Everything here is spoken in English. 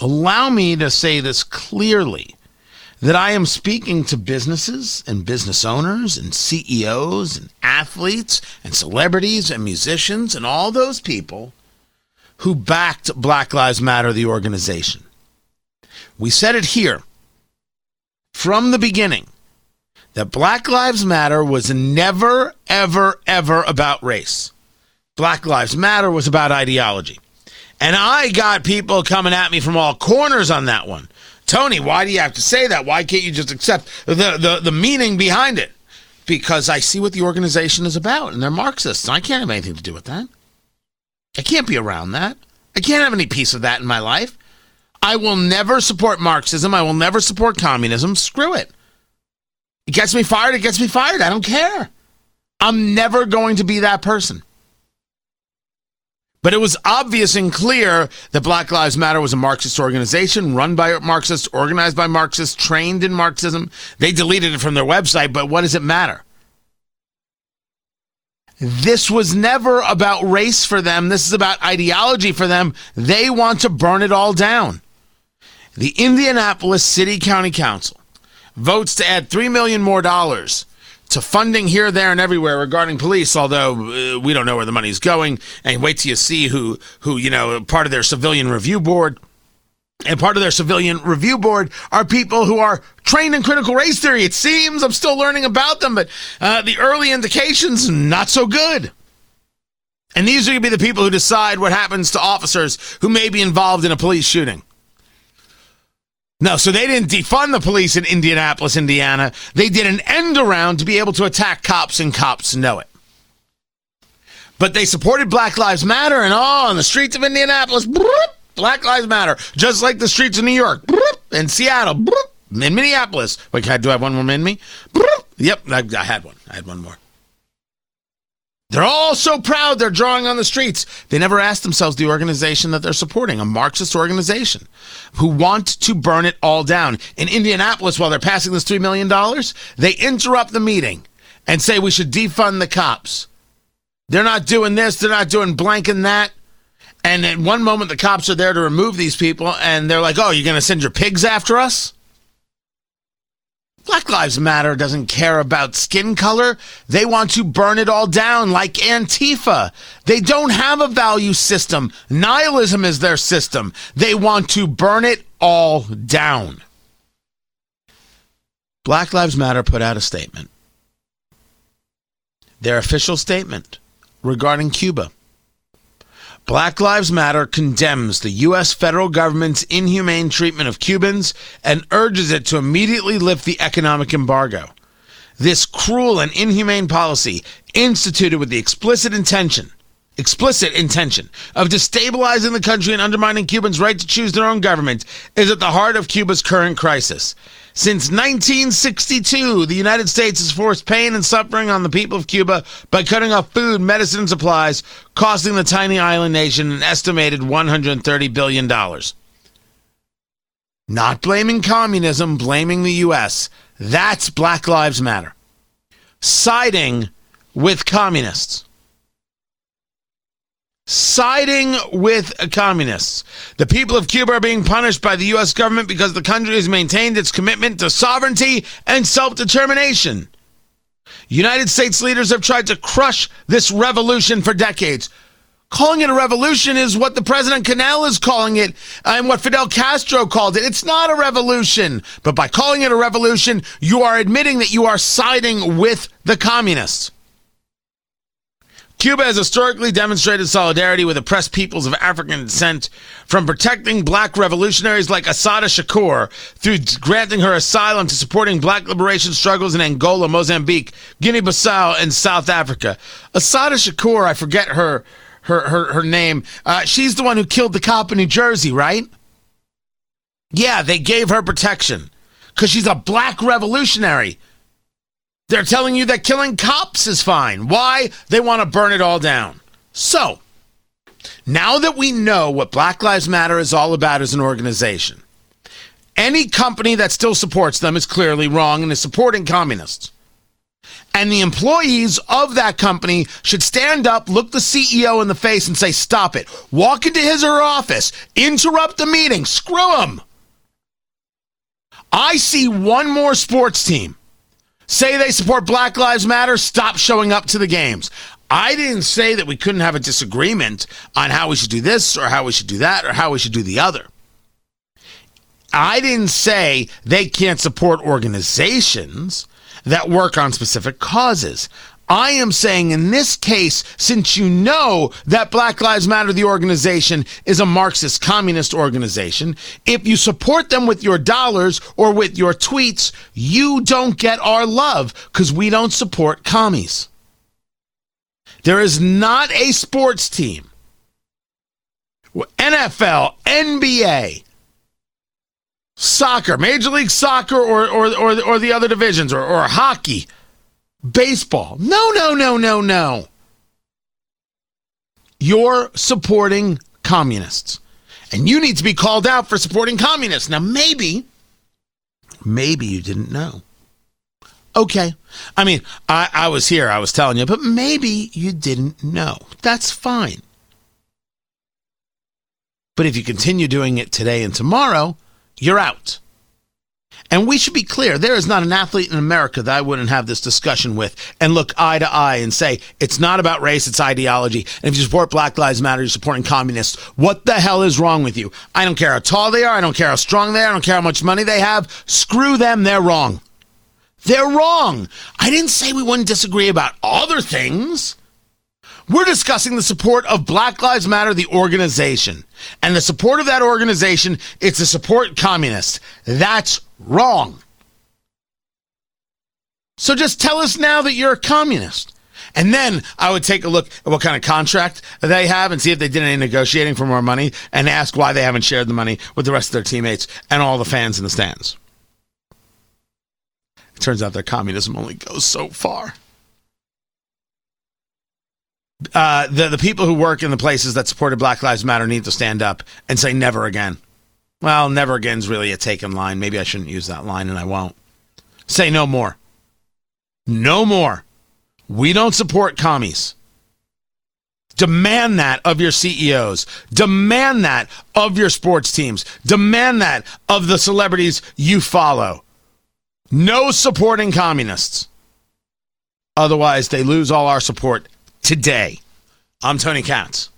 allow me to say this clearly that I am speaking to businesses and business owners and CEOs and athletes and celebrities and musicians and all those people who backed Black Lives Matter, the organization. We said it here from the beginning that Black Lives Matter was never, ever, ever about race. Black Lives Matter was about ideology. And I got people coming at me from all corners on that one. Tony, why do you have to say that? Why can't you just accept the, the, the meaning behind it? Because I see what the organization is about, and they're Marxists. And I can't have anything to do with that. I can't be around that. I can't have any piece of that in my life. I will never support Marxism. I will never support communism. Screw it. It gets me fired. It gets me fired. I don't care. I'm never going to be that person. But it was obvious and clear that Black Lives Matter was a Marxist organization run by Marxists, organized by Marxists, trained in Marxism. They deleted it from their website, but what does it matter? This was never about race for them. This is about ideology for them. They want to burn it all down. The Indianapolis City County Council votes to add 3 million more dollars to funding here, there, and everywhere regarding police. Although uh, we don't know where the money's going, and wait till you see who who you know part of their civilian review board. And part of their civilian review board are people who are trained in critical race theory. It seems I'm still learning about them, but uh, the early indications not so good. And these are going to be the people who decide what happens to officers who may be involved in a police shooting. No, so they didn't defund the police in Indianapolis, Indiana. They did an end around to be able to attack cops, and cops know it. But they supported Black Lives Matter, and oh, on the streets of Indianapolis, Black Lives Matter, just like the streets of New York, and Seattle, in Minneapolis. Wait, do I have one more in me? Yep, I, I had one. I had one more. They're all so proud they're drawing on the streets. They never ask themselves the organization that they're supporting, a Marxist organization who want to burn it all down. In Indianapolis, while they're passing this $3 million, they interrupt the meeting and say we should defund the cops. They're not doing this, they're not doing blank and that. And at one moment, the cops are there to remove these people, and they're like, oh, you're going to send your pigs after us? Black Lives Matter doesn't care about skin color. They want to burn it all down like Antifa. They don't have a value system. Nihilism is their system. They want to burn it all down. Black Lives Matter put out a statement. Their official statement regarding Cuba. Black Lives Matter condemns the U.S. federal government's inhumane treatment of Cubans and urges it to immediately lift the economic embargo. This cruel and inhumane policy, instituted with the explicit intention explicit intention of destabilizing the country and undermining Cubans' right to choose their own government is at the heart of Cuba's current crisis. Since 1962, the United States has forced pain and suffering on the people of Cuba by cutting off food, medicine, and supplies, costing the tiny island nation an estimated $130 billion. Not blaming communism, blaming the U.S. That's Black Lives Matter. Siding with communists siding with communists. The people of Cuba are being punished by the U.S. government because the country has maintained its commitment to sovereignty and self determination. United States leaders have tried to crush this revolution for decades. Calling it a revolution is what the President Canel is calling it and what Fidel Castro called it. It's not a revolution. But by calling it a revolution, you are admitting that you are siding with the communists. Cuba has historically demonstrated solidarity with oppressed peoples of African descent, from protecting black revolutionaries like Assata Shakur through granting her asylum to supporting black liberation struggles in Angola, Mozambique, Guinea-Bissau, and South Africa. Assata Shakur, I forget her her her, her name. Uh, she's the one who killed the cop in New Jersey, right? Yeah, they gave her protection because she's a black revolutionary. They're telling you that killing cops is fine. Why? They want to burn it all down. So, now that we know what Black Lives Matter is all about as an organization, any company that still supports them is clearly wrong and is supporting communists. And the employees of that company should stand up, look the CEO in the face, and say, Stop it. Walk into his or her office, interrupt the meeting, screw him. I see one more sports team say they support Black Lives Matter, stop showing up to the games. I didn't say that we couldn't have a disagreement on how we should do this or how we should do that or how we should do the other. I didn't say they can't support organizations that work on specific causes. I am saying in this case, since you know that Black Lives Matter, the organization, is a Marxist communist organization, if you support them with your dollars or with your tweets, you don't get our love because we don't support commies. There is not a sports team, NFL, NBA, soccer, Major League Soccer, or, or, or, or the other divisions, or, or hockey baseball. No, no, no, no, no. You're supporting communists. And you need to be called out for supporting communists. Now, maybe, maybe you didn't know. Okay. I mean, I, I was here, I was telling you, but maybe you didn't know. That's fine. But if you continue doing it today and tomorrow, you're out. And we should be clear there is not an athlete in America that I wouldn't have this discussion with and look eye to eye and say, it's not about race, it's ideology. And if you support Black Lives Matter, you're supporting communists. What the hell is wrong with you? I don't care how tall they are. I don't care how strong they are. I don't care how much money they have. Screw them. They're wrong. They're wrong. I didn't say we wouldn't disagree about other things. We're discussing the support of Black Lives Matter, the organization. And the support of that organization, it's to support communists. That's wrong. So just tell us now that you're a communist. And then I would take a look at what kind of contract they have and see if they did any negotiating for more money and ask why they haven't shared the money with the rest of their teammates and all the fans in the stands. It turns out their communism only goes so far uh, the the people who work in the places that supported Black Lives Matter need to stand up and say never again. Well, never again is really a taken line. Maybe I shouldn't use that line, and I won't. Say no more. No more. We don't support commies. Demand that of your CEOs. Demand that of your sports teams. Demand that of the celebrities you follow. No supporting communists. Otherwise, they lose all our support today. I'm Tony Katz.